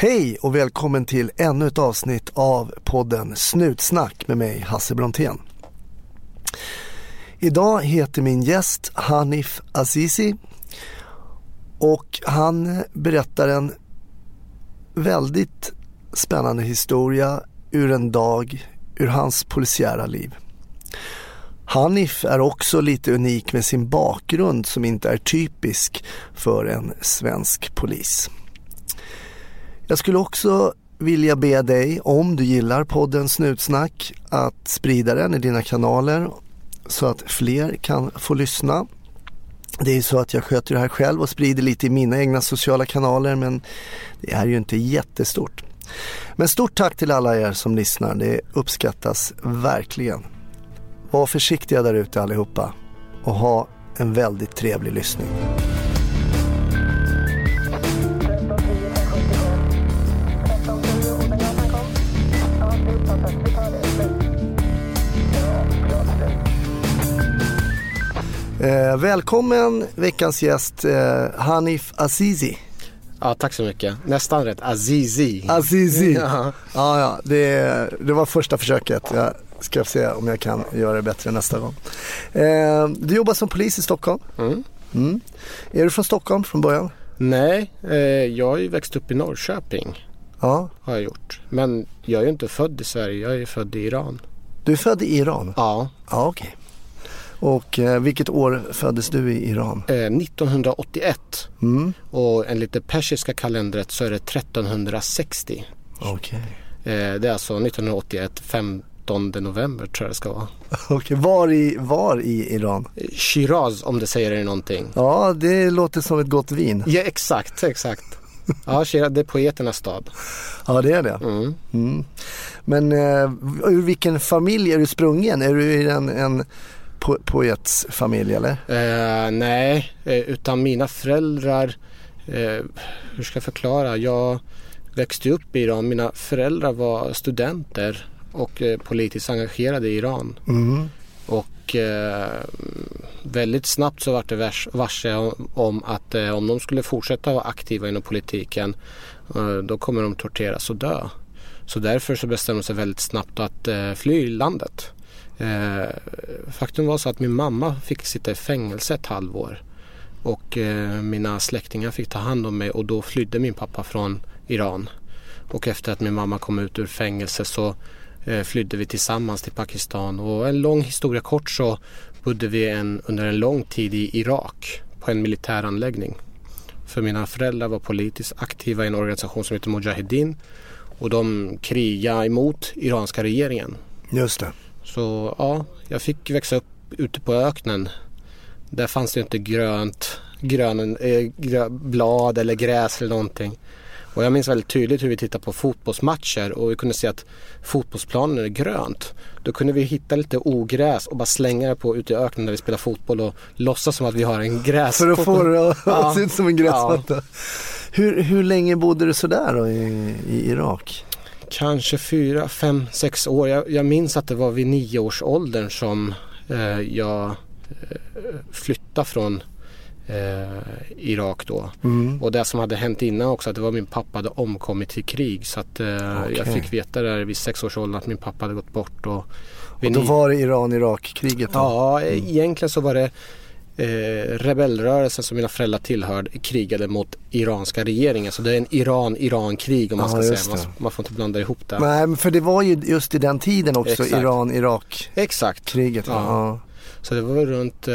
Hej och välkommen till ännu ett avsnitt av podden Snutsnack med mig Hasse Brontén. Idag heter min gäst Hanif Azizi och han berättar en väldigt spännande historia ur en dag ur hans polisiära liv. Hanif är också lite unik med sin bakgrund som inte är typisk för en svensk polis. Jag skulle också vilja be dig, om du gillar podden Snutsnack, att sprida den i dina kanaler så att fler kan få lyssna. Det är ju så att jag sköter det här själv och sprider lite i mina egna sociala kanaler men det är ju inte jättestort. Men stort tack till alla er som lyssnar, det uppskattas verkligen. Var försiktiga där ute allihopa och ha en väldigt trevlig lyssning. Eh, välkommen veckans gäst eh, Hanif Azizi. Ja, tack så mycket. Nästan rätt. Azizi. Azizi. Ja, ja, ja det, det var första försöket. Jag ska se om jag kan göra det bättre nästa gång. Eh, du jobbar som polis i Stockholm. Mm. Mm. Är du från Stockholm från början? Nej, eh, jag har ju växt upp i Norrköping. Ja. Har jag gjort. Men jag är ju inte född i Sverige, jag är född i Iran. Du är född i Iran? Ja. Ja, okej. Och eh, vilket år föddes du i Iran? Eh, 1981. Mm. Och enligt det persiska kalendret så är det 1360. Okej. Eh, det är alltså 1981, 15 november tror jag det ska vara. Okej, var, i, var i Iran? Eh, Shiraz om det säger er någonting. Ja, det låter som ett gott vin. Ja, exakt, exakt. Ja, Shiraz, det är poeternas stad. Ja, det är det. Mm. Mm. Men eh, ur vilken familj är du sprungen? Är du i en, en po poets familj eller? Eh, nej, eh, utan mina föräldrar, eh, hur ska jag förklara? Jag växte upp i Iran. Mina föräldrar var studenter och eh, politiskt engagerade i Iran. Mm. Och eh, väldigt snabbt så vart det vars, varse om, om att eh, om de skulle fortsätta vara aktiva inom politiken då kommer de torteras och dö. Så därför så bestämde de sig väldigt snabbt att fly landet. Eh, faktum var så att min mamma fick sitta i fängelse ett halvår och eh, mina släktingar fick ta hand om mig och då flydde min pappa från Iran. Och efter att min mamma kom ut ur fängelse så eh, flydde vi tillsammans till Pakistan och en lång historia kort så bodde vi en, under en lång tid i Irak på en militäranläggning. För mina föräldrar var politiskt aktiva i en organisation som heter Mujahedin och de krigade emot iranska regeringen. Just det. Så ja, jag fick växa upp ute på öknen. Där fanns det inte grönt, grön, eh, grö, blad eller gräs eller någonting. Och jag minns väldigt tydligt hur vi tittade på fotbollsmatcher och vi kunde se att fotbollsplanen är grönt. Då kunde vi hitta lite ogräs och bara slänga det på ute i öknen där vi spelar fotboll och låtsas som att vi har en gräs. För att få det att Ja. se ut som en gräsmatta. Hur, hur länge bodde du sådär då i, i Irak? Kanske fyra, fem, sex år. Jag, jag minns att det var vid nio års åldern som eh, jag eh, flyttade från eh, Irak då. Mm. Och det som hade hänt innan också att det var min pappa hade omkommit i krig. Så att eh, Okej. jag fick veta där vid sex års ålder att min pappa hade gått bort. Och, Och då var det Iran-Irak-kriget? Ja, eh, egentligen så var det eh, rebellrörelsen som mina föräldrar tillhörde krigade mot iranska regeringen. Så det är en Iran-Iran-krig om man Ja, ska säga. Man, man får inte blanda ihop det. Nej, för det var ju just i den tiden också. Iran-Irak-kriget. Exakt. va? Ja. Så det var runt, eh,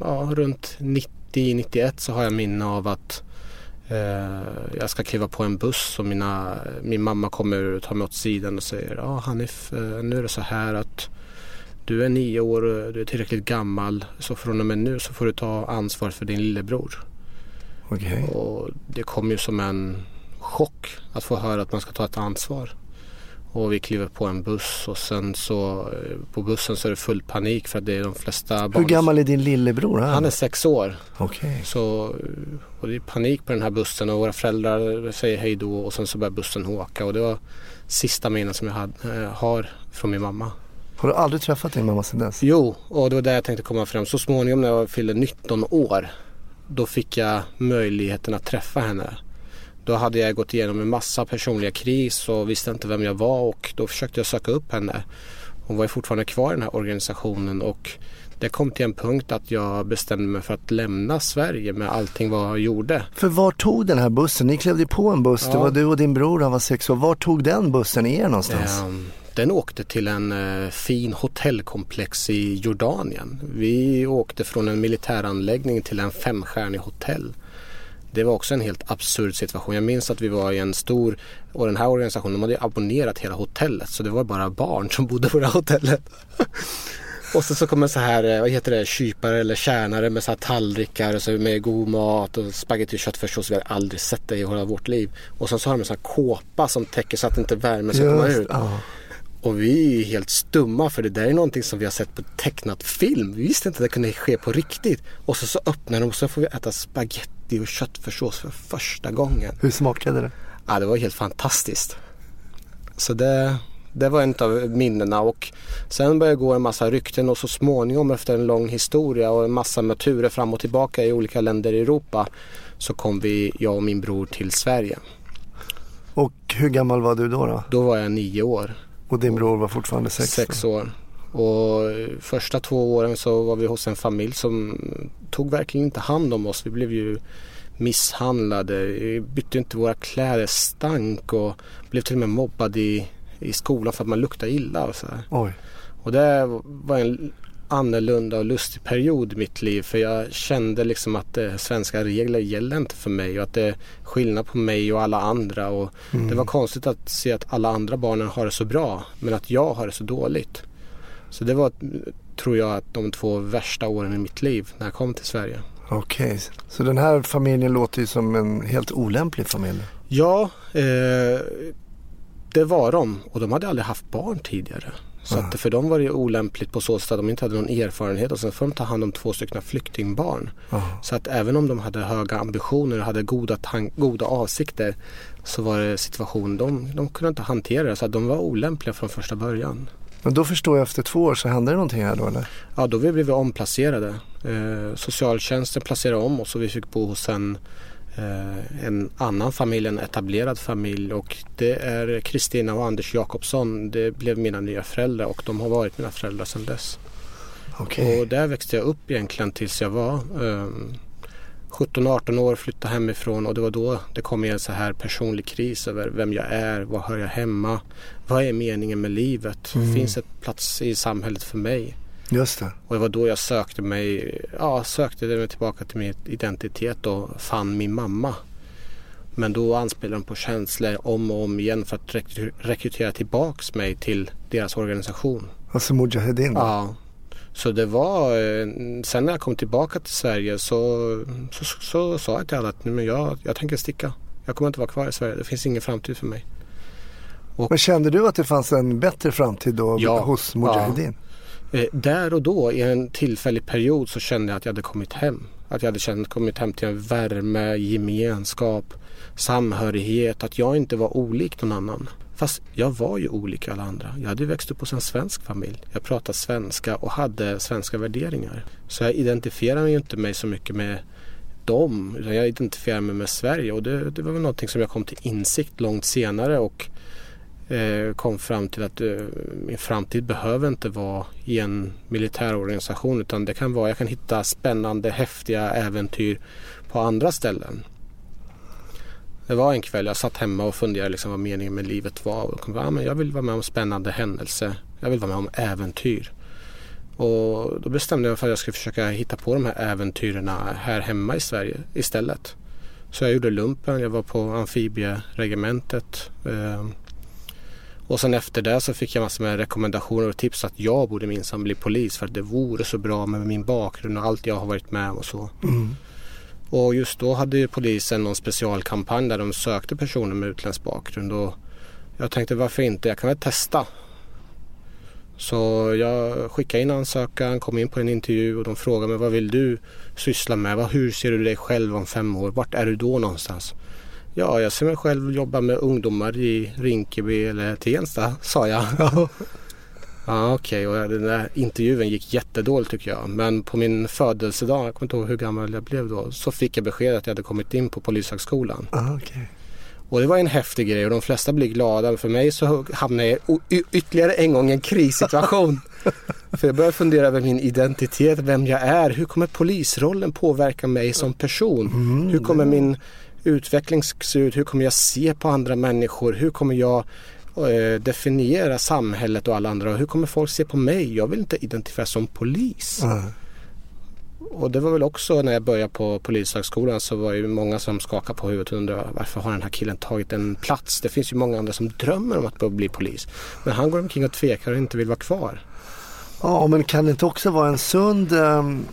ja, runt 90-91 så har jag minne av att eh, jag ska kliva på en buss och mina, min mamma kommer och tar mig åt sidan och säger Ja Hanif, eh, nu är det så här att du är nio år och du är tillräckligt gammal så från och med nu så får du ta ansvar för din lillebror. Okej. Och det kom ju som en chock att få höra att man ska ta ett ansvar. Och vi kliver på en buss och sen så eh, på bussen så är det full panik för att det är de flesta Hur barn. gammal är din lillebror? här? Han är sex år. Okej. Så, eh, och det är panik på den här bussen och våra föräldrar säger hej då och sen så börjar bussen åka och det var sista minnen som jag hade, eh, har från min mamma. Har du aldrig träffat din mamma sedan dess? Jo, och det var där jag tänkte komma fram. Så småningom när jag fyllde 19 år då fick jag möjligheten att träffa henne. Då hade jag gått igenom en massa personliga kris och visste inte vem jag var och då försökte jag söka upp henne. Hon var ju fortfarande kvar i den här organisationen och det kom till en punkt att jag bestämde mig för att lämna Sverige med allting vad jag gjorde. För var tog den här bussen? Ni klev på en buss, ja. det var du och din bror, han var sex år. Var tog den bussen er någonstans? Um, den åkte till en uh, fin hotellkomplex i Jordanien. Vi åkte från en militäranläggning till en femstjärnig hotell. Det var också en helt absurd situation. Jag minns att vi var i en stor, och den här organisationen de hade abonnerat hela hotellet så det var bara barn som bodde på det här hotellet. Och så, så kommer så här, eh, vad heter det, kypare eller tjänare med så här tallrikar och så med god mat och spagetti och köttfärssås. Vi har aldrig sett det i hela vårt liv. Och sen så har de en sån här kåpa som täcker så att inte värmen ska komma ut. Ja. Och vi är helt stumma för det där är någonting som vi har sett på tecknat film. Vi visste inte att det kunde ske på riktigt. Och så, så öppnar de och så får vi äta spagetti och köttfärssås för första gången. Hur smakade det? Ja, det var helt fantastiskt. Så det, det var en av minnena och sen började gå en massa rykten och så småningom efter en lång historia och en massa med turer fram och tillbaka i olika länder i Europa så kom vi, jag och min bror till Sverige. Och hur gammal var du då? Då, då var jag nio år. Och din bror var fortfarande sex? Sex år. Och första två åren så var vi hos en familj som tog verkligen inte hand om oss. Vi blev ju misshandlade, vi bytte inte våra kläder, stank och blev till och med mobbade i i skolan för att man luktar illa. Och, så Oj. och det var en annorlunda och lustig period i mitt liv för jag kände liksom att eh, svenska regler gäller inte för mig och att det är skillnad på mig och alla andra. Och mm. Det var konstigt att se att alla andra barnen har det så bra men att jag har det så dåligt. Så det var, tror jag, att de två värsta åren i mitt liv när jag kom till Sverige. Okej, okay. så den här familjen låter ju som en helt olämplig familj. Ja, eh, det var de och de hade aldrig haft barn tidigare. Så att för dem var det olämpligt på så sätt att de inte hade någon erfarenhet och sen får de ta hand om två stycken flyktingbarn. Aha. Så att även om de hade höga ambitioner och hade goda, goda avsikter så var det situationen, de, de kunde inte hantera det så att de var olämpliga från första början. Men då förstår jag efter två år så hände det någonting här då eller? Ja, då blev vi omplacerade. Eh, socialtjänsten placerade om oss och vi fick bo hos en en annan familj, en etablerad familj och det är Kristina och Anders Jakobsson. Det blev mina nya föräldrar och de har varit mina föräldrar sedan dess. Okay. Och där växte jag upp egentligen tills jag var um, 17-18 år, flyttade hemifrån och det var då det kom en så här personlig kris över vem jag är, var hör jag hemma, vad är meningen med livet, mm. finns det plats i samhället för mig? Just det. Och det var då jag sökte mig, ja, sökte mig tillbaka till min identitet och fann min mamma. Men då anspelade de på känslor om och om igen för att rekrytera tillbaks mig till deras organisation. Alltså Mujahedin? Ja. Så det var, eh, sen när jag kom tillbaka till Sverige så, så, så, så sa jag till alla att men jag, jag tänker sticka. Jag kommer inte vara kvar i Sverige. Det finns ingen framtid för mig. Och, men kände du att det fanns en bättre framtid då ja, hos Mujahedin? Ja. Eh, där och då i en tillfällig period så kände jag att jag hade kommit hem. Att jag hade känt, kommit hem till en värme, gemenskap, samhörighet. Att jag inte var olik någon annan. Fast jag var ju olik alla andra. Jag hade växt upp hos en svensk familj. Jag pratade svenska och hade svenska värderingar. Så jag identifierade ju inte mig så mycket med dem. Utan jag identifierade mig med Sverige och det, det var väl någonting som jag kom till insikt långt senare och Eh, kom fram till att eh, min framtid behöver inte vara i en militär organisation utan det kan vara, jag kan hitta spännande, häftiga äventyr på andra ställen. Det var en kväll jag satt hemma och funderade liksom vad meningen med livet var. Och kom, ah, men jag vill vara med om spännande händelser. Jag vill vara med om äventyr. Och då bestämde jag mig för att jag skulle försöka hitta på de här äventyren här hemma i Sverige istället. Så jag gjorde lumpen, jag var på amfibieregementet. Eh, och sen efter det så fick jag massor med rekommendationer och tips att jag borde minsann bli polis för att det vore så bra med min bakgrund och allt jag har varit med och så. Mm. Och just då hade ju polisen någon specialkampanj där de sökte personer med utländsk bakgrund och jag tänkte varför inte, jag kan väl testa. Så jag skickade in ansökan, kom in på en intervju och de frågade mig vad vill du syssla med? Hur ser du dig själv om fem år? Vart är du då någonstans? Ja, jag ser mig själv jobba med ungdomar i Rinkeby eller Tensta, sa jag. ja, okej, okay. och den där intervjun gick jättedåligt tycker jag. Men på min födelsedag, jag kommer inte ihåg hur gammal jag blev då, så fick jag besked att jag hade kommit in på Polishögskolan. Ah, okay. Och det var en häftig grej och de flesta blir glada. För mig så hamnade jag ytterligare en gång i en krissituation. för jag började fundera över min identitet, vem jag är. Hur kommer polisrollen påverka mig som person? Mm, hur kommer min utveckling se ut? Hur kommer jag se på andra människor? Hur kommer jag eh, definiera samhället och alla andra? Hur kommer folk se på mig? Jag vill inte identifieras som polis. Mm. Och det var väl också när jag började på Polishögskolan så var det många som skakade på huvudet och undrade varför har den här killen tagit en plats? Det finns ju många andra som drömmer om att bli polis. Men han går omkring och tvekar och inte vill vara kvar. Ja, men kan det inte också vara en sund, um,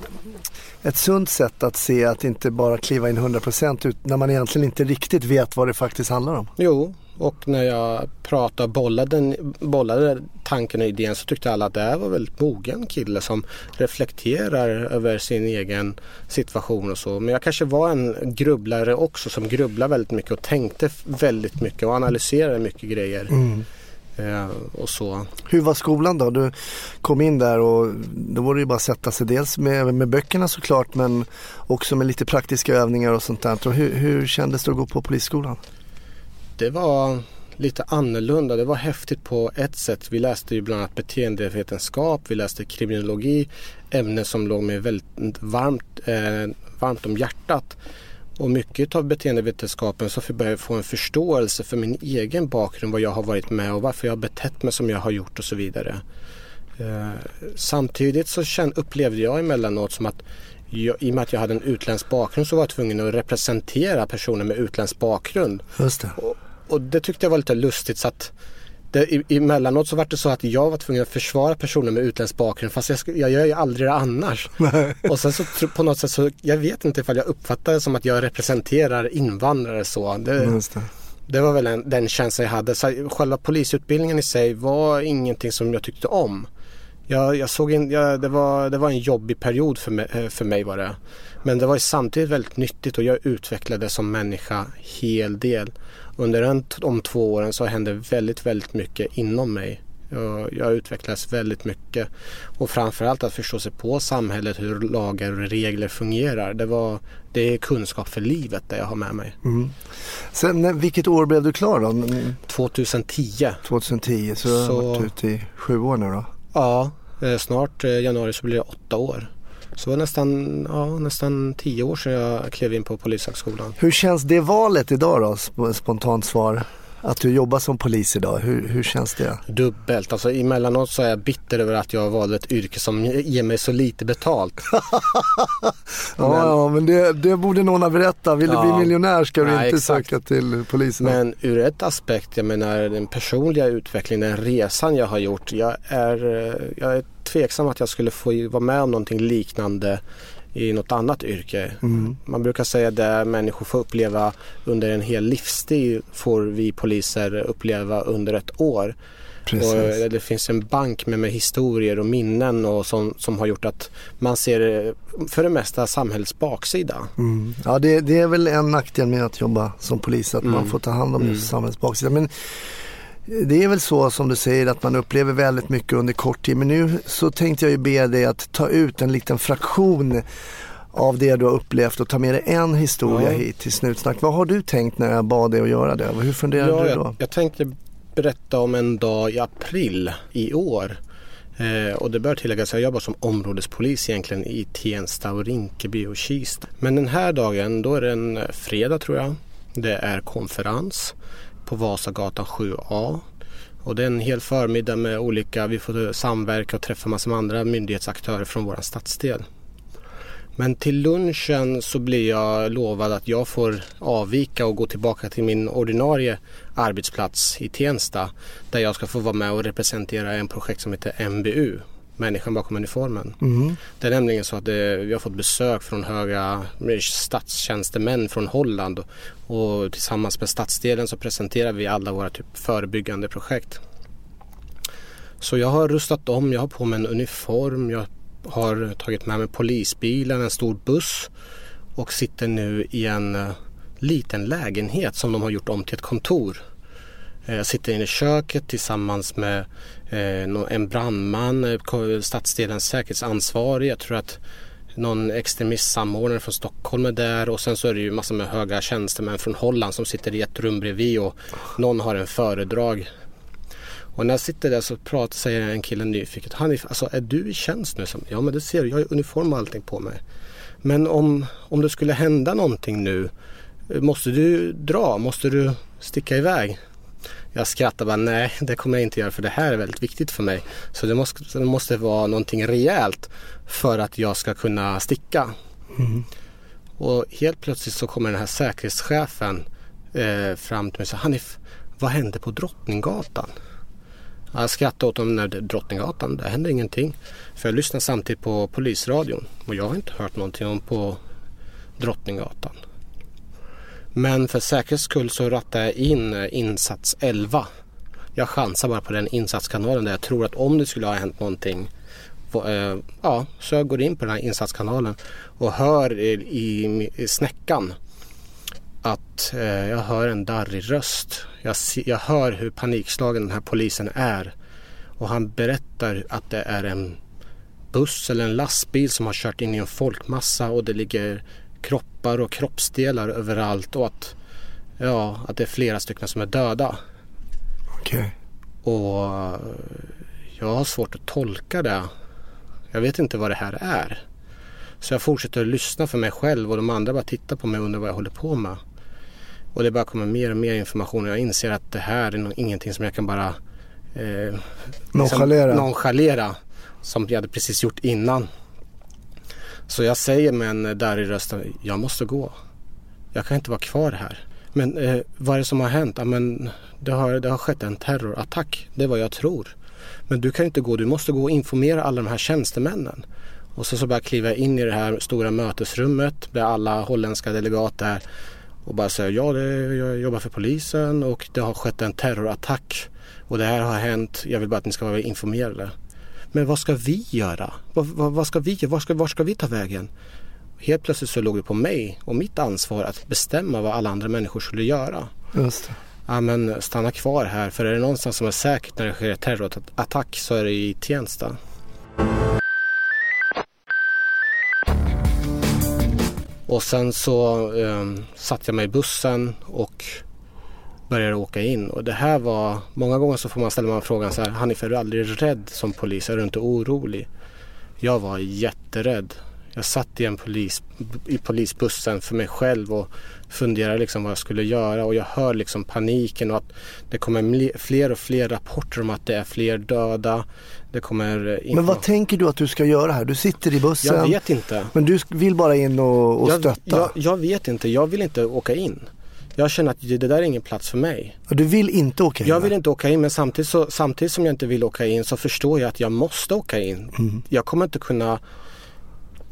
ett sunt sätt att se att inte bara kliva in 100% när man egentligen inte riktigt vet vad det faktiskt handlar om? Jo, och när jag pratade och bollade, bollade tanken och idén så tyckte alla att det här var väldigt mogen kille som reflekterar över sin egen situation och så. Men jag kanske var en grubblare också som grubblade väldigt mycket och tänkte väldigt mycket och analyserade mycket grejer. Mm. Eh, och så. Hur var skolan då? Du kom in där och då var det ju bara att sätta sig dels med, med böckerna såklart men också med lite praktiska övningar och sånt där. Och hur, hur kändes det att gå på polisskolan? det var lite annorlunda. Det var häftigt på ett sätt. Vi läste ju bland annat beteendevetenskap, vi läste kriminologi, ämnen som låg mig väldigt varmt, eh, varmt om hjärtat. Och mycket av beteendevetenskapen så började jag få en förståelse för min egen bakgrund, vad jag har varit med och varför jag har betett mig som jag har gjort och så vidare. Eh, samtidigt så upplevde jag emellanåt som att jag, i och med att jag hade en utländsk bakgrund så var jag tvungen att representera personer med utländsk bakgrund. Just det. Och, och det tyckte jag var lite lustigt så att det, emellanåt så var det så att jag var tvungen att försvara personer med utländsk bakgrund fast jag, jag gör ju aldrig det annars. Nej. Och sen så på något sätt så, jag vet inte ifall jag uppfattar det som att jag representerar invandrare så. Det, det. det var väl en, den känslan jag hade. Så själva polisutbildningen i sig var ingenting som jag tyckte om. Jag, jag såg in, jag, det, var, det var en jobbig period för mig, eh, för mig var det. Men det var samtidigt väldigt nyttigt och jag utvecklades som människa hel del under en, de två åren så hände väldigt, väldigt mycket inom mig. Jag, jag utvecklades väldigt mycket och framförallt att förstå sig på samhället, hur lagar och regler fungerar. Det, var, det är kunskap för livet det jag har med mig. Mm. Sen, vilket år blev du klar då? 2010. 2010, så, så... du har varit ute i sju år nu då? Ja, Eh, snart i januari så blir det åtta år. Så det var nästan, ja, nästan tio år sedan jag klev in på Polishögskolan. Hur känns det valet idag då? Spontant svar. Att du jobbar som polis idag, hur, hur känns det? Dubbelt, alltså emellanåt så är jag bitter över att jag valde ett yrke som ger mig så lite betalt. ja, men, ja, men det, det borde någon ha berättat. Vill ja, du bli miljonär ska du nej, inte exakt. söka till polisen. Men ur ett aspekt, jag menar den personliga utvecklingen, den resan jag har gjort. Jag är, jag är tveksam att jag skulle få vara med om någonting liknande i något annat yrke. Mm. Man brukar säga det människor får uppleva under en hel livstid får vi poliser uppleva under ett år. Och eh, det finns en bank med, med historier och minnen och som, som har gjort att man ser eh, för det mesta samhällets baksida. Mm. Ja det, det, är väl en nackdel med att jobba som polis att mm. man får ta hand om mm. samhällets baksida. Men det är väl så som du säger att man upplever väldigt mycket under kort tid. Men nu så tänkte jag ju be dig att ta ut en liten fraktion av det du har upplevt och ta med dig en historia ja. hit till Snutsnack. Vad har du tänkt när jag bad dig att göra det? Hur funderade ja, du då? Jag, jag tänkte berätta om en dag i april i år. Eh, och det bör tilläggas att jag jobbar som områdespolis egentligen i Tensta och Rinkeby och Kista. Men den här dagen, då är det en fredag tror jag. Det är konferens på Vasagatan 7A. Och det är en hel förmiddag med olika, vi får samverka och träffa massor med andra myndighetsaktörer från vår stadsdel. Men till lunchen så blir jag lovad att jag får avvika och gå tillbaka till min ordinarie arbetsplats i Tensta där jag ska få vara med och representera en projekt som heter MBU, människan bakom uniformen. Mm. Det är nämligen så att det, vi har fått besök från höga statstjänstemän från Holland och tillsammans med stadsdelen så presenterar vi alla våra typ förebyggande projekt. Så jag har rustat om, jag har på mig en uniform, jag har tagit med mig polisbilen, en stor buss och sitter nu i en uh, liten lägenhet som de har gjort om till ett kontor. Eh, jag sitter inne i köket tillsammans med eh, en brandman, eh, stadsdelens säkerhetsansvarig. Jag tror att någon extremistsamordnare från Stockholm är där och sen så är det ju massor med höga tjänstemän från Holland som sitter i ett rum bredvid och någon har en föredrag. Och när jag sitter där så pratar, säger en kille nyfiket, Hanif, alltså är du i tjänst nu? Ja men det ser du, jag har uniform och allting på mig. Men om, om det skulle hända någonting nu, måste du dra? Måste du sticka iväg? Jag skrattar bara, nej det kommer jag inte göra för det här är väldigt viktigt för mig. Så det måste, det måste vara någonting rejält för att jag ska kunna sticka. Mm. Och helt plötsligt så kommer den här säkerhetschefen eh, fram till mig och säger, Hanif, vad hände på Drottninggatan? Jag skrattade åt honom när det Drottninggatan, det hände ingenting. För jag lyssnar samtidigt på polisradion och jag har inte hört någonting om på Drottninggatan. Men för säkerhets skull så rattade jag in eh, insats 11. Jag chansar bara på den insatskanalen där jag tror att om det skulle ha hänt någonting eh, Ja, så jag går in på den här insatskanalen och hör i, i, i snäckan att eh, jag hör en darrig röst. Jag, jag hör hur panikslagen den här polisen är. Och han berättar att det är en buss eller en lastbil som har kört in i en folkmassa och det ligger kroppar och kroppsdelar överallt och att, ja, att det är flera stycken som är döda. Okej. Okay. Och jag har svårt att tolka det. Jag vet inte vad det här är. Så jag fortsätter att lyssna för mig själv och de andra bara tittar på mig och undrar vad jag håller på med. Och det bara kommer mer och mer information och jag inser att det här är ingenting som jag kan bara eh, nonchalera. Liksom nonchalera. Som jag hade precis gjort innan. Så jag säger med en där i rösten, jag måste gå. Jag kan inte vara kvar här. Men eh, vad är det som har hänt? Ja, men det, har, det har skett en terrorattack. Det är vad jag tror. Men du kan inte gå, du måste gå och informera alla de här tjänstemännen. Och så, så bara kliva in i det här stora mötesrummet där alla holländska delegater och bara säga ja, det, jag jobbar för polisen och det har skett en terrorattack och det här har hänt. Jag vill bara att ni ska vara informerade. Men vad ska vi göra? Vad, vad, vad ska vi, var, ska, var ska vi ta vägen? Helt plötsligt så låg det på mig och mitt ansvar att bestämma vad alla andra människor skulle göra. Just det. Ja men stanna kvar här för är det någonstans som är säkert när det sker terrorattack så är det i Tensta. Och sen så eh, satte jag mig i bussen och började åka in. Och det här var, många gånger så får man ställa man frågan så här, Hanif är du aldrig rädd som polis? Är du inte orolig? Jag var jätterädd. Jag satt i en polis, i polisbussen för mig själv och funderade liksom vad jag skulle göra och jag hör liksom paniken och att det kommer fler och fler rapporter om att det är fler döda. Det kommer eh, men vad tänker du att du ska göra här? Du sitter i bussen. Jag vet inte. Men du vill bara in och, och jag, stötta? Jag, jag vet inte. Jag vill inte åka in. Jag känner att det där är ingen plats för mig. Du vill inte åka in? Jag vill inte åka in men samtidigt, så, samtidigt som jag inte vill åka in så förstår jag att jag måste åka in. Mm. Jag kommer inte kunna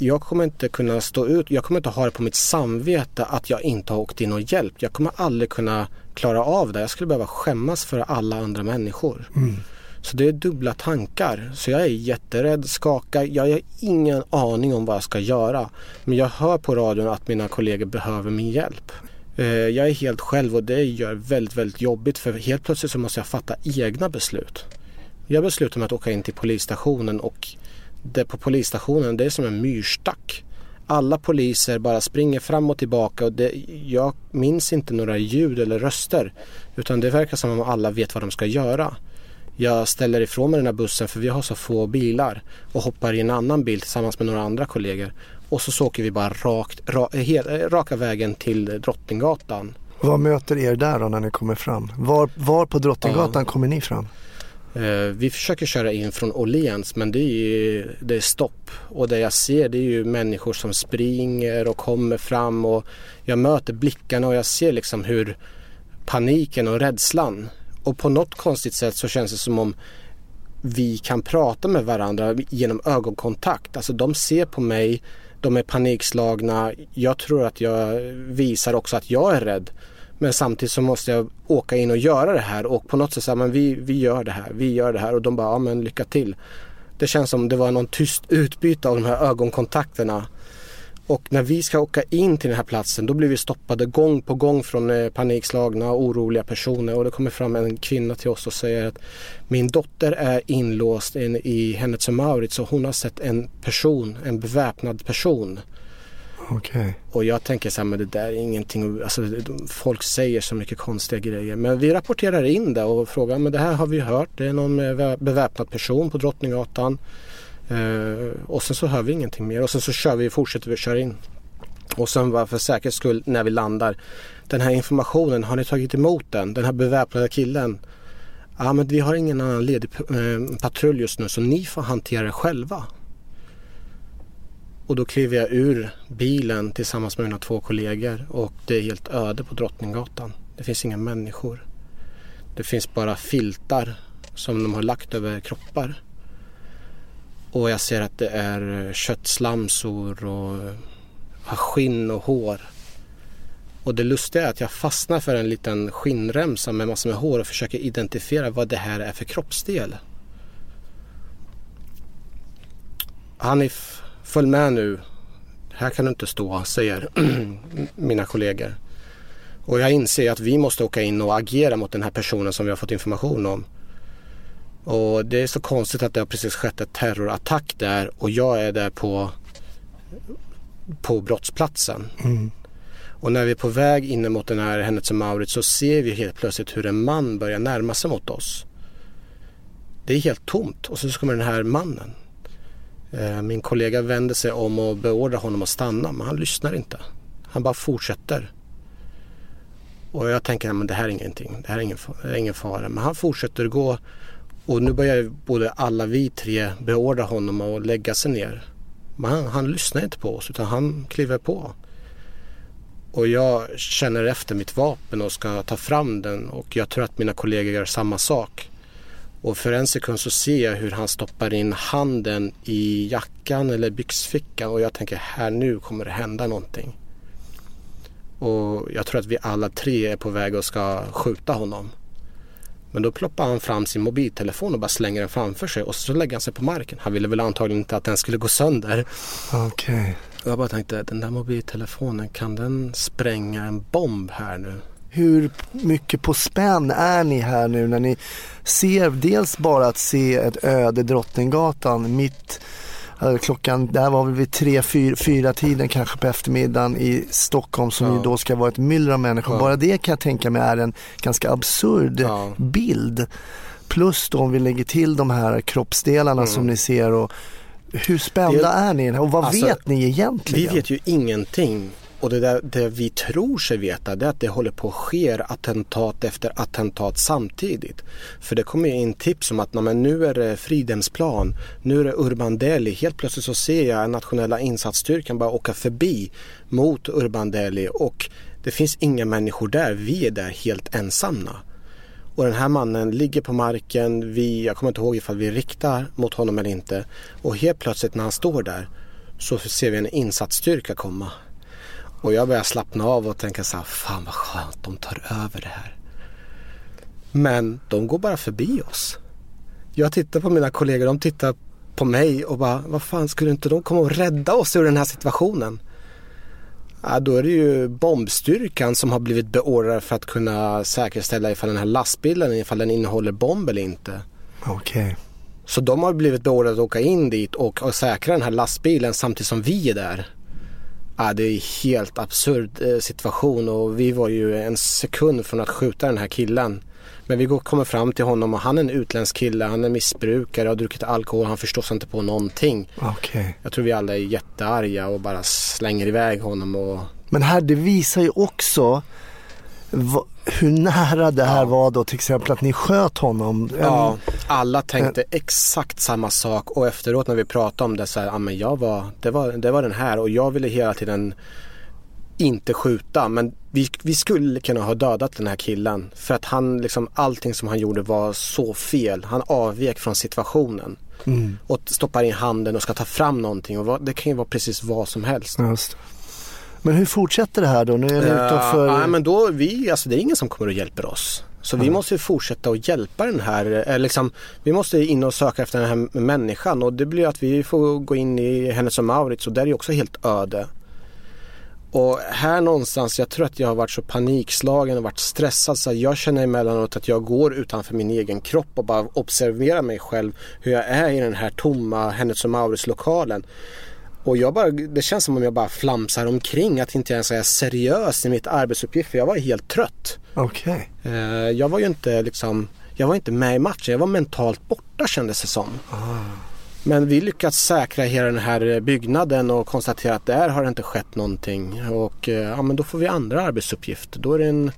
jag kommer inte kunna stå ut, jag kommer inte ha det på mitt samvete att jag inte har åkt in och hjälpt. Jag kommer aldrig kunna klara av det. Jag skulle behöva skämmas för alla andra människor. Mm. Så det är dubbla tankar. Så jag är jätterädd, skakar. Jag har ingen aning om vad jag ska göra. Men jag hör på radion att mina kollegor behöver min hjälp. Eh, jag är helt själv och det gör väldigt, väldigt jobbigt för helt plötsligt så måste jag fatta egna beslut. Jag beslutar mig att åka in till polisstationen och det på polisstationen det är som en myrstack. Alla poliser bara springer fram och tillbaka och det, jag minns inte några ljud eller röster. Utan det verkar som om alla vet vad de ska göra. Jag ställer ifrån mig den här bussen för vi har så få bilar och hoppar i en annan bil tillsammans med några andra kollegor. Och så, så åker vi bara rakt, ra, hel, raka vägen till Drottninggatan. Vad möter er där då när ni kommer fram? Var, var på Drottninggatan ja. kommer ni fram? Eh, vi försöker köra in från Åhléns men det är, det är stopp. Och det jag ser det är ju människor som springer och kommer fram och jag möter blickarna och jag ser liksom hur paniken och rädslan och på något konstigt sätt så känns det som om vi kan prata med varandra genom ögonkontakt. Alltså de ser på mig, de är panikslagna. Jag tror att jag visar också att jag är rädd. Men samtidigt så måste jag åka in och göra det här och på något sätt säga men vi, vi gör det här, vi gör det här och de bara ja men lycka till. Det känns som det var någon tyst utbyte av de här ögonkontakterna. Och när vi ska åka in till den här platsen då blir vi stoppade gång på gång från eh, panikslagna oroliga personer och det kommer fram en kvinna till oss och säger att min dotter är inlåst in i Hennes och Mauritz och hon har sett en person, en beväpnad person. Okay. Och jag tänker så här, men det där är ingenting, alltså, folk säger så mycket konstiga grejer. Men vi rapporterar in det och frågar, men det här har vi hört, det är någon beväpnad person på Drottninggatan. Eh, och sen så hör vi ingenting mer och sen så kör vi, fortsätter vi köra in. Och sen bara för säkerhets skull när vi landar. Den här informationen, har ni tagit emot den? Den här beväpnade killen. Ja men vi har ingen annan ledig eh, patrull just nu så ni får hantera det själva. Och då kliver jag ur bilen tillsammans med mina två kollegor och det är helt öde på Drottninggatan. Det finns inga människor. Det finns bara filtar som de har lagt över kroppar. Och jag ser att det är eh, köttslamsor och eh, skinn och hår. Och det lustiga är att jag fastnar för en liten skinnremsa med massor med hår och försöker identifiera vad det här är för kroppsdel. Hanif, följ med nu. Här kan du inte stå, säger mina kollegor. Och jag inser att vi måste åka in och agera mot den här personen som vi har fått information om. Och det är så konstigt att det har precis skett ett terrorattack där och jag är där på, på brottsplatsen. Mm. Och när vi är på väg in mot den här Hennes Mauritz så ser vi helt plötsligt hur en man börjar närma sig mot oss. Det är helt tomt och så kommer den här mannen. Eh, min kollega vänder sig om och beordrar honom att stanna men han lyssnar inte. Han bara fortsätter. Och jag tänker att det här är ingenting, det här är ingen, det är ingen fara. Men han fortsätter gå och nu börjar både alla vi tre beordra honom att lägga sig ner. Men han, han lyssnar inte på oss utan han kliver på. Och jag känner efter mitt vapen och ska ta fram den och jag tror att mina kollegor gör samma sak. Och för en sekund så ser jag hur han stoppar in handen i jackan eller byxfickan och jag tänker här nu kommer det hända någonting. Och jag tror att vi alla tre är på väg och ska skjuta honom. Men då ploppar han fram sin mobiltelefon och bara slänger den framför sig och så lägger han sig på marken. Han ville väl antagligen inte att den skulle gå sönder. Okej. Okay. Jag bara tänkte, den där mobiltelefonen, kan den spränga en bomb här nu? Hur mycket på spänn är ni här nu när ni ser dels bara att se ett öde Drottninggatan mitt klockan, det här var väl vid tre, fyra, fyra tiden kanske på eftermiddagen i Stockholm som ja. ju då ska vara ett myller av människor. Ja. Bara det kan jag tänka mig är en ganska absurd ja. bild. Plus då om vi lägger till de här kroppsdelarna mm. som ni ser och hur spända det, är ni och vad alltså, vet ni egentligen? Vi vet ju ingenting och det, där, det vi tror sig veta det är att det håller på att ske attentat efter attentat samtidigt. För det kommer in tips om att men nu är det Fridhemsplan, nu är det Urban Deli. Helt plötsligt så ser jag nationella insatsstyrkan bara åka förbi mot Urban Deli och det finns inga människor där. Vi är där helt ensamma. Och den här mannen ligger på marken, vi, jag kommer inte ihåg ifall vi riktar mot honom eller inte. Och helt plötsligt när han står där så ser vi en insatsstyrka komma. Och jag börjar slappna av och tänka så här, fan vad skönt, de tar över det här. Men de går bara förbi oss. Jag tittar på mina kollegor, de tittar på mig och bara, vad fan skulle inte de komma och rädda oss ur den här situationen? Ja, då är det ju bombstyrkan som har blivit beordrad för att kunna säkerställa ifall den här lastbilen ifall den innehåller bomb eller inte. Okej. Okay. Så de har blivit beordrade att åka in dit och, och säkra den här lastbilen samtidigt som vi är där. Ja, det är helt absurd eh, situation och vi var ju en sekund från att skjuta den här killen. Men vi kommer fram till honom och han är en utländsk kille, han är missbrukare, har druckit alkohol, han förstår sig inte på någonting. Okay. Jag tror vi alla är jättearga och bara slänger iväg honom. Och... Men här, det visar ju också hur nära det här ja. var då till exempel att ni sköt honom. Ja, alla tänkte exakt samma sak och efteråt när vi pratade om det så här, ja men jag var, det var, det var den här och jag ville hela tiden inte skjuta men vi, vi skulle kunna ha dödat den här killen för att han liksom allting som han gjorde var så fel. Han avvek från situationen. Mm. Och stoppar in handen och ska ta fram någonting och det kan ju vara precis vad som helst. Just. Men hur fortsätter det här då? Nu är ni utanför... Ja, men då, vi, alltså det är ingen som kommer och hjälper oss. Så vi måste fortsätta att hjälpa den här, eh, liksom, vi måste in och söka efter den här människan och det blir att vi får gå in i Hennes och Maurits och där är också helt öde. Och här någonstans, jag tror att jag har varit så panikslagen och varit stressad så jag känner emellanåt att jag går utanför min egen kropp och bara observerar mig själv hur jag är i den här tomma Hennes och Mauritz lokalen. Och jag bara, det känns som om jag bara flamsar omkring, att inte ens är seriös i mitt arbetsuppgift för jag var helt trött. Okej. Eh, Jag var ju inte liksom, jag var inte med i matchen, jag var mentalt borta kändes det som. Men vi lyckats säkra hela den här byggnaden och konstatera att där har det inte skett någonting. Och eh, ja, men då får vi andra arbetsuppgifter. Då är det en,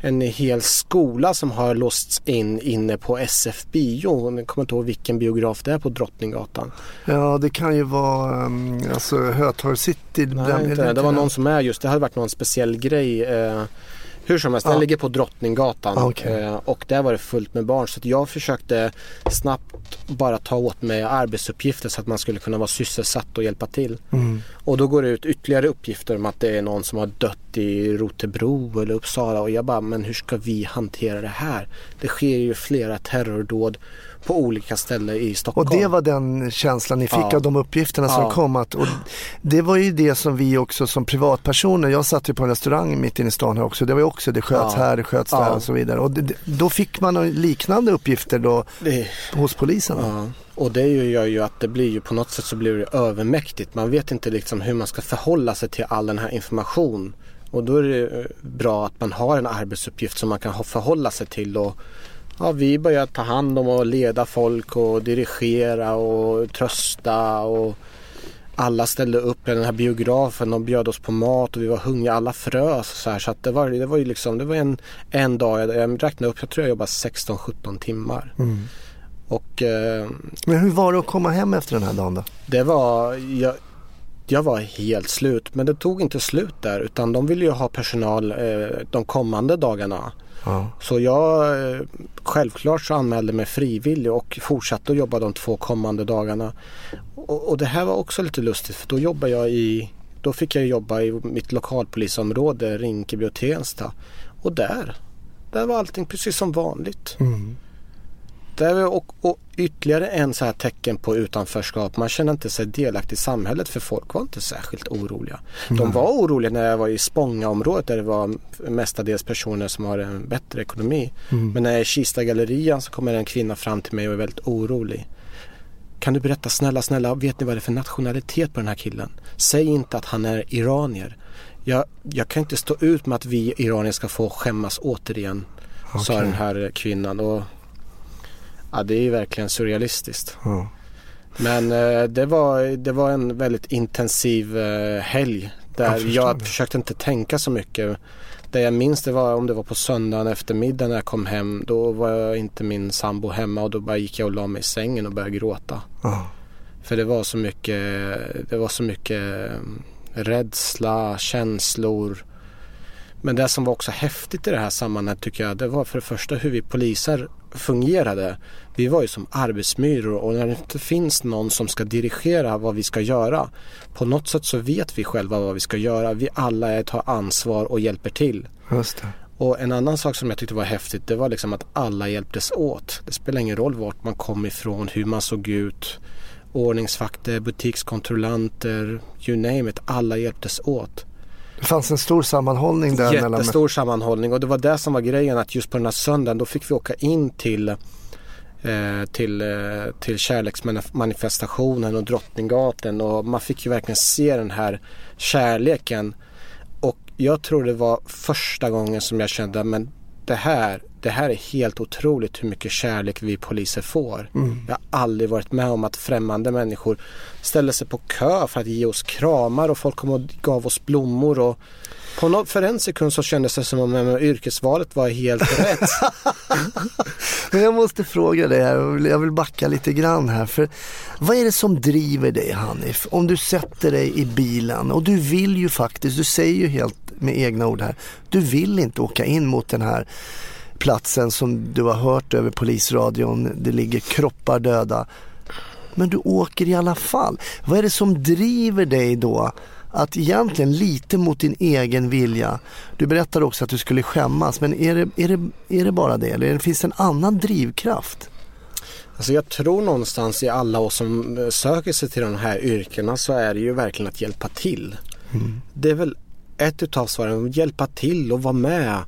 en hel skola som har låsts in inne på SF Bio. Jag kommer inte ihåg vilken biograf det är på Drottninggatan. Ja, det kan ju vara um, alltså Hötorg City. Nej, inte, det. det var någon som är just, det hade varit någon speciell grej. Eh, hur som helst, den Ja. ligger på Drottninggatan Ah, okej. eh, och där var det fullt med barn. Så jag försökte snabbt bara ta åt mig arbetsuppgifter så att man skulle kunna vara sysselsatt och hjälpa till. Mm. Och då går det ut ytterligare uppgifter om att det är någon som har dött i Rotebro eller Uppsala och jag bara, men hur ska vi hantera det här? Det sker ju flera terrordåd på olika ställen i Stockholm. Och det var den känslan ni fick Ja. av de uppgifterna som Ja. kom. Att, och det var ju det som vi också som privatpersoner, jag satt ju på en restaurang mitt inne i stan här också, det var ju också det sköts Ja. här, det sköts där och så vidare. Och det, då fick man liknande uppgifter då Det, hos polisen. Ja, och det gör ju att det blir ju på något sätt så blir det övermäktigt. Man vet inte liksom hur man ska förhålla sig till all den här information. Och då är det eh, bra att man har en arbetsuppgift som man kan förhålla sig till. Och, ja, vi börjar ta hand om och leda folk och dirigera och trösta. Och alla ställde upp den här biografen och bjöd oss på mat och vi var hungriga. Alla frös så här. Så att det var, det var ju liksom, det var en, en dag, jag, jag räknade upp, jag tror jag jobbade 16-17 timmar. Mm. Och eh, Men hur var det att komma hem efter den här dagen då? det var, jag, jag var helt slut men det tog inte slut där utan de ville ju ha personal eh, de kommande dagarna. Ja. Så jag eh, självklart så anmälde mig frivillig och fortsatte att jobba de två kommande dagarna. Och, och det här var också lite lustigt för då jobbade jag i då fick jag jobba i mitt lokalpolisområde Rinkeby och Tensta. Och där, där var allting precis som vanligt. Mm. Det är och, och ytterligare en så här tecken på utanförskap. Man känner inte sig delaktig i samhället för folk var inte särskilt oroliga. De var oroliga när jag var i Spångaområdet där det var mestadels personer som har en bättre ekonomi. Mm. Men när jag är i Kistagallerian så kommer en kvinna fram till mig och är väldigt orolig. Kan du berätta snälla, snälla, vet ni vad det är för nationalitet på den här killen? Säg inte att han är iranier. Jag, jag kan inte stå ut med att vi iranier ska få skämmas återigen, sa Okej. den här kvinnan. Och, ja, det är ju verkligen surrealistiskt. Ja. Men eh, det, var, det var en väldigt intensiv eh, helg där Jag jag, försökte inte tänka så mycket. Det jag minns det var om det var på söndagen eftermiddag när jag kom hem. Då var jag inte min sambo hemma och då bara gick jag och la mig i sängen och började gråta. Ja. För det var så mycket, det var så mycket eh, rädsla, känslor. Men det som var också häftigt i det här sammanhanget tycker jag, det var för det första hur vi poliser fungerade. Vi var ju som arbetsmyror och när det inte finns någon som ska dirigera vad vi ska göra. På något sätt så vet vi själva vad vi ska göra. Vi alla tar ansvar och hjälper till. Och en annan sak som jag tyckte var häftigt det var liksom att alla hjälptes åt. Det spelar ingen roll vart man kom ifrån, hur man såg ut. Ordningsvakter, butikskontrollanter, you name it. Alla hjälptes åt. Det fanns en stor sammanhållning där mellan... Jättestor sammanhållning och det var det som var grejen att just på den här söndagen då fick vi åka in till eh, till, eh, till kärleksmanifestationen och Drottninggatan och man fick ju verkligen se den här kärleken. Och jag tror det var första gången som jag kände men det här, det här är helt otroligt hur mycket kärlek vi poliser får. Mm. Jag har aldrig varit med om att främmande människor ställde sig på kö för att ge oss kramar och folk kom och gav oss blommor och på något, för en sekund så kändes det som om yrkesvalet var helt rätt. Men jag måste fråga dig här, jag vill- jag vill backa lite grann här. För vad är det som driver dig Hanif? Om du sätter dig i bilen och du vill ju faktiskt, du säger ju helt med egna ord här, du vill inte åka in mot den här platsen som du har hört över polisradion, det ligger kroppar döda. Men du åker i alla fall. Vad är det som driver dig då att egentligen lite mot din egen vilja, du berättade också att du skulle skämmas, men är det, är det, är det bara det eller finns det en annan drivkraft? Alltså jag tror någonstans i alla oss som eh, söker sig till de här yrkena så är det ju verkligen att hjälpa till. Det är väl ett utav svaren, hjälpa till och vara med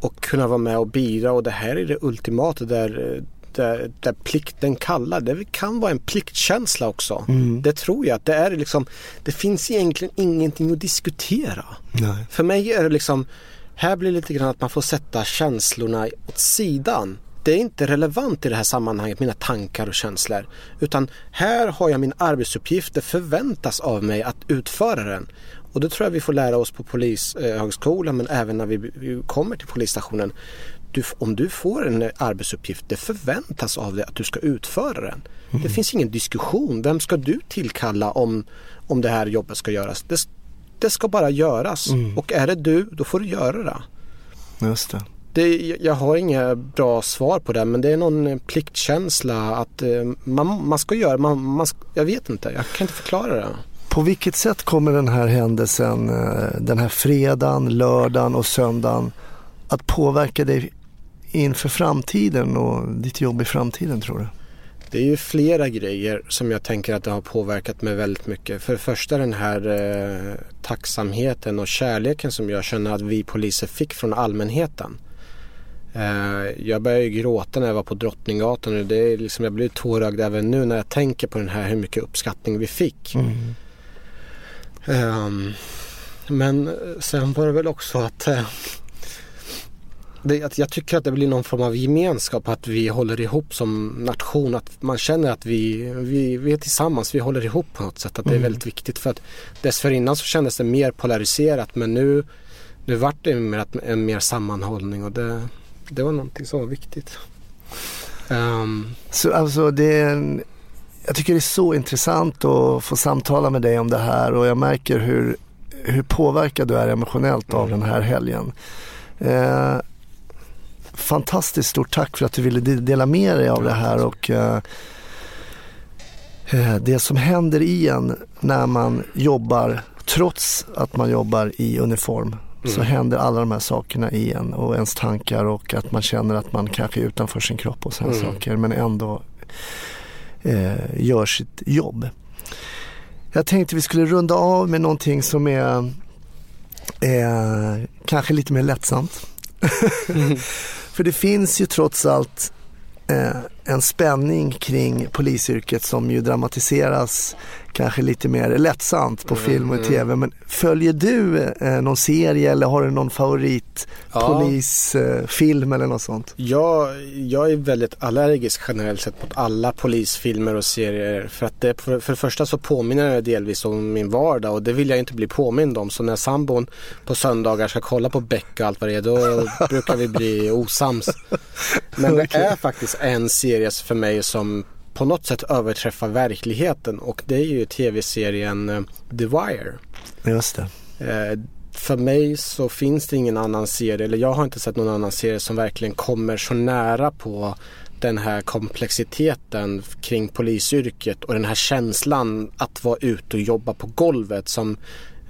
och kunna vara med och bidra och det här är det ultimata där, där, där plikten kallar. Det kan vara en pliktkänsla också. Mm. Det tror jag att det är liksom, det finns egentligen ingenting att diskutera. Nej. För mig är det liksom, här blir det lite grann att man får sätta känslorna åt sidan det är inte relevant i det här sammanhanget, mina tankar och känslor. Utan här har jag min arbetsuppgift, det förväntas av mig att utföra den. Och det tror jag vi får lära oss på polishögskolan men även när vi kommer till polisstationen. Du, om du får en arbetsuppgift, det förväntas av dig att du ska utföra den. Mm. Det finns ingen diskussion. Vem ska du tillkalla om, om det här jobbet ska göras? Det, det ska bara göras. Mm. Och är det du, då får du göra det. Just det. Det, jag har inga bra svar på det men det är någon pliktkänsla att eh, man, man ska göra, man, man, jag vet inte, jag kan inte förklara det. På vilket sätt kommer den här händelsen, eh, den här fredagen, lördagen och söndagen att påverka dig inför framtiden och ditt jobb i framtiden tror du? Det är ju flera grejer som jag tänker att det har påverkat mig väldigt mycket. För det första den här eh, tacksamheten och kärleken som jag känner att vi poliser fick från allmänheten. Eh, jag började gråta när jag var på Drottninggatan och det är liksom, jag blir tårögd även nu när jag tänker på den här hur mycket uppskattning vi fick. Mm. Um, men sen var det väl också att uh, det, att jag tycker att det blir någon form av gemenskap att vi håller ihop som nation. Att man känner att vi, vi, vi är tillsammans, vi håller ihop på något sätt. Att det är mm. väldigt viktigt. För att dessförinnan så kändes det mer polariserat men nu, nu vart det mer, en mer sammanhållning och det, det var någonting som var viktigt. Um, så alltså det är en, jag tycker det är så intressant att få samtala med dig om det här och jag märker hur, hur påverkad du är emotionellt av mm. den här helgen. Eh, fantastiskt stort tack för att du ville dela med dig av det här och eh, eh, det som händer i en när man jobbar trots att man jobbar i uniform mm. så händer alla de här sakerna i en och ens tankar och att man känner att man kanske är utanför sin kropp och sådana mm. saker men ändå eh, gör sitt jobb. Jag tänkte vi skulle runda av med någonting som är eh, kanske lite mer lättsamt. mm. För det finns ju trots allt eh, en spänning kring polisyrket som ju dramatiseras kanske lite mer lättsamt på mm, film och mm. tv. Men följer du eh, någon serie eller har du någon favorit ja. polisfilm eller något sånt? Jag, jag är väldigt allergisk generellt sett mot alla polisfilmer och serier. För att det, för, för det första så påminner det delvis om min vardag och det vill jag inte bli påmind om. Så när sambon på söndagar ska kolla på Beck och allt vad det är då brukar vi bli osams. Men det är faktiskt en serie för mig som på något sätt överträffar verkligheten och det är ju tv-serien eh, The Wire. Just det. Eh, för mig så finns det ingen annan serie, eller jag har inte sett någon annan serie som verkligen kommer så nära på den här komplexiteten kring polisyrket och den här känslan att vara ute och jobba på golvet som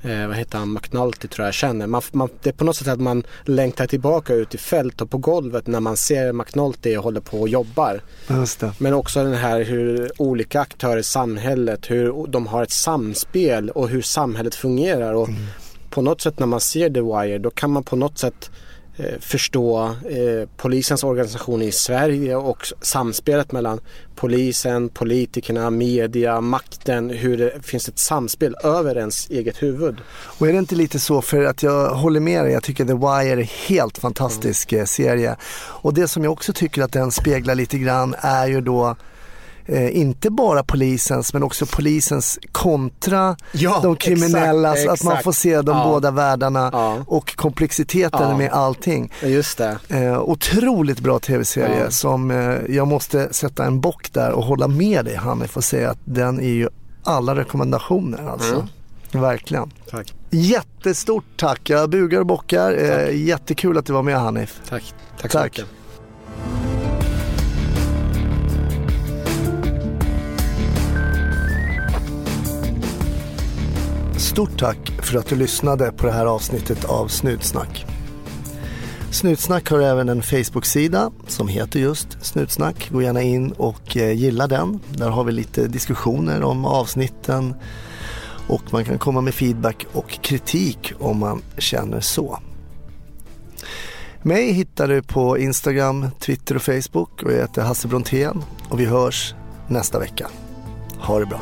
eh, vad heter han, McNulty tror jag känner. Man, man, det är på något sätt att man längtar tillbaka ut i fält och på golvet när man ser McNulty håller på och jobbar. Men också den här hur olika aktörer i samhället, hur de har ett samspel och hur samhället fungerar. Och mm. På något sätt när man ser The Wire då kan man på något sätt förstå eh, polisens organisation i Sverige och samspelet mellan polisen, politikerna, media, makten, hur det finns ett samspel över ens eget huvud. Och är det inte lite så, för att jag håller med dig, jag tycker The Wire är en helt fantastisk mm. serie. Och det som jag också tycker att den speglar lite grann är ju då eh, inte bara polisens men också polisens kontra ja, de kriminella. Exakt, att man får se de ja. båda världarna ja. och komplexiteten med allting. Just det. Eh, otroligt bra tv-serie som eh, jag måste sätta en bock där och hålla med dig Hanif och säga att den är ju alla rekommendationer alltså. Mm. Verkligen. Tack. Jättestort tack. Jag bugar och bockar. Eh, jättekul att du var med Hanif. Tack. Tack så tack. mycket. Stort tack för att du lyssnade på det här avsnittet av Snutsnack. Snutsnack har även en Facebook-sida som heter just Snutsnack. Gå gärna in och eh, gilla den. Där har vi lite diskussioner om avsnitten Och man kan komma med feedback och kritik om man känner så. Mig hittar du på Instagram, Twitter och Facebook och jag heter Hasse Brontén och vi hörs nästa vecka. Ha det bra.